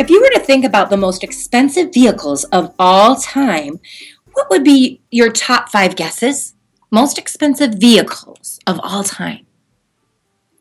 If you were to think about the most expensive vehicles of all time, what would be your top five guesses? Most expensive vehicles of all time.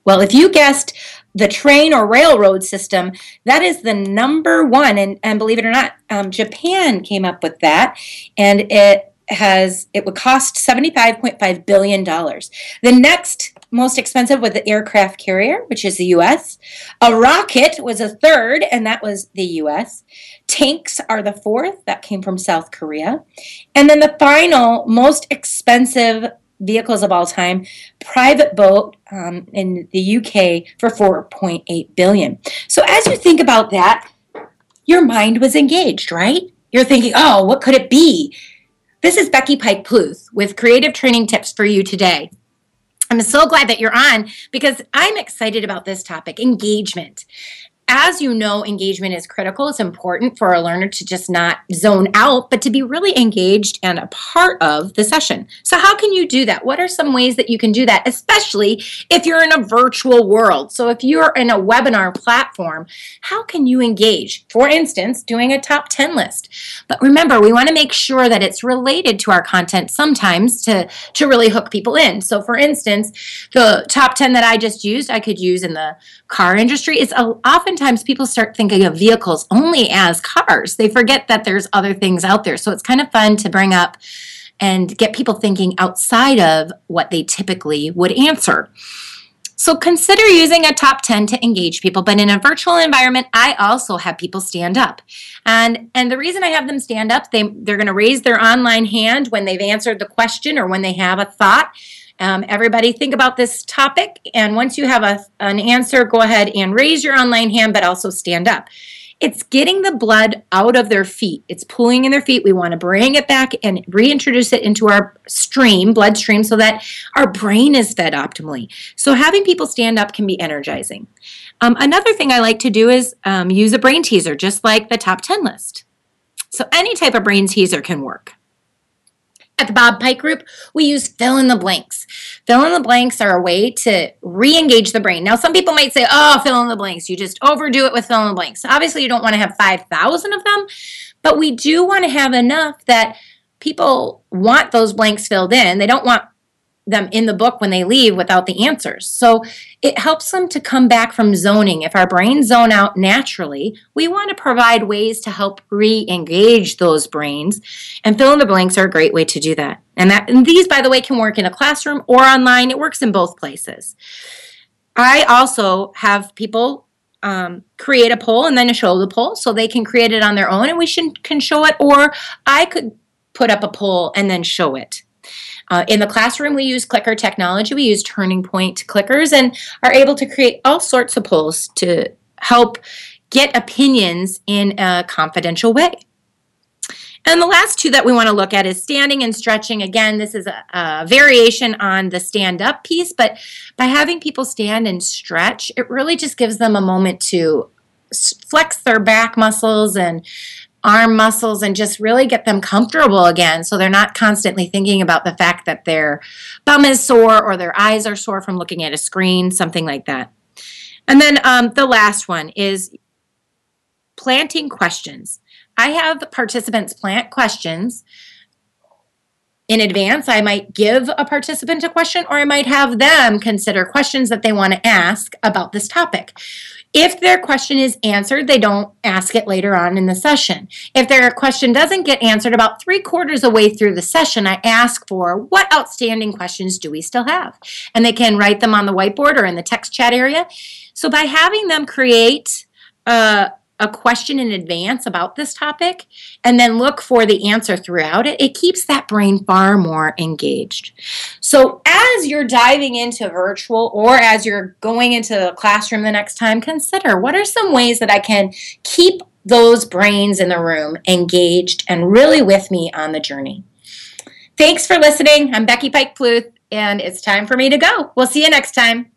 Well, if you guessed the train or railroad system, that is the number one. And, and believe it or not, um, Japan came up with that. And it has it would cost 75.5 billion dollars. The next most expensive was the aircraft carrier, which is the US. A rocket was a third and that was the US. Tanks are the fourth, that came from South Korea. And then the final most expensive vehicles of all time, private boat um, in the UK for 4.8 billion. So as you think about that, your mind was engaged, right? You're thinking, oh, what could it be? This is Becky Pike Pluth with creative training tips for you today. I'm so glad that you're on because I'm excited about this topic engagement as you know, engagement is critical. It's important for a learner to just not zone out, but to be really engaged and a part of the session. So, how can you do that? What are some ways that you can do that, especially if you're in a virtual world? So, if you're in a webinar platform, how can you engage? For instance, doing a top 10 list. But remember, we want to make sure that it's related to our content sometimes to, to really hook people in. So, for instance, the top 10 that I just used, I could use in the car industry. It's often oftentimes people start thinking of vehicles only as cars. They forget that there's other things out there. So it's kind of fun to bring up and get people thinking outside of what they typically would answer. So consider using a top 10 to engage people, but in a virtual environment, I also have people stand up. And and the reason I have them stand up, they they're going to raise their online hand when they've answered the question or when they have a thought. Um, everybody think about this topic, and once you have a, an answer, go ahead and raise your online hand, but also stand up. It's getting the blood out of their feet. It's pooling in their feet. We want to bring it back and reintroduce it into our stream, bloodstream, so that our brain is fed optimally. So having people stand up can be energizing. Um, another thing I like to do is um, use a brain teaser, just like the top 10 list. So any type of brain teaser can work. At the Bob Pike Group, we use fill in the blanks. Fill in the blanks are a way to re engage the brain. Now, some people might say, oh, fill in the blanks. You just overdo it with fill in the blanks. Obviously, you don't want to have 5,000 of them, but we do want to have enough that people want those blanks filled in. They don't want them in the book when they leave without the answers. So it helps them to come back from zoning. If our brains zone out naturally, we want to provide ways to help re-engage those brains. And fill in the blanks are a great way to do that. And that and these, by the way, can work in a classroom or online. It works in both places. I also have people um, create a poll and then show the poll so they can create it on their own and we should, can show it or I could put up a poll and then show it. Uh, in the classroom, we use clicker technology. We use turning point clickers and are able to create all sorts of polls to help get opinions in a confidential way. And the last two that we want to look at is standing and stretching. Again, this is a, a variation on the stand up piece, but by having people stand and stretch, it really just gives them a moment to flex their back muscles and arm muscles and just really get them comfortable again so they're not constantly thinking about the fact that their bum is sore or their eyes are sore from looking at a screen, something like that. And then um, the last one is planting questions. I have participants plant questions in advance. I might give a participant a question, or I might have them consider questions that they want to ask about this topic. If their question is answered, they don't ask it later on in the session. If their question doesn't get answered about three quarters of the way through the session, I ask for what outstanding questions do we still have? And they can write them on the whiteboard or in the text chat area. So by having them create a, a question in advance about this topic and then look for the answer throughout it, it keeps that brain far more engaged. So, as you're diving into virtual or as you're going into the classroom the next time, consider what are some ways that I can keep those brains in the room engaged and really with me on the journey. Thanks for listening. I'm Becky Pike Pluth, and it's time for me to go. We'll see you next time.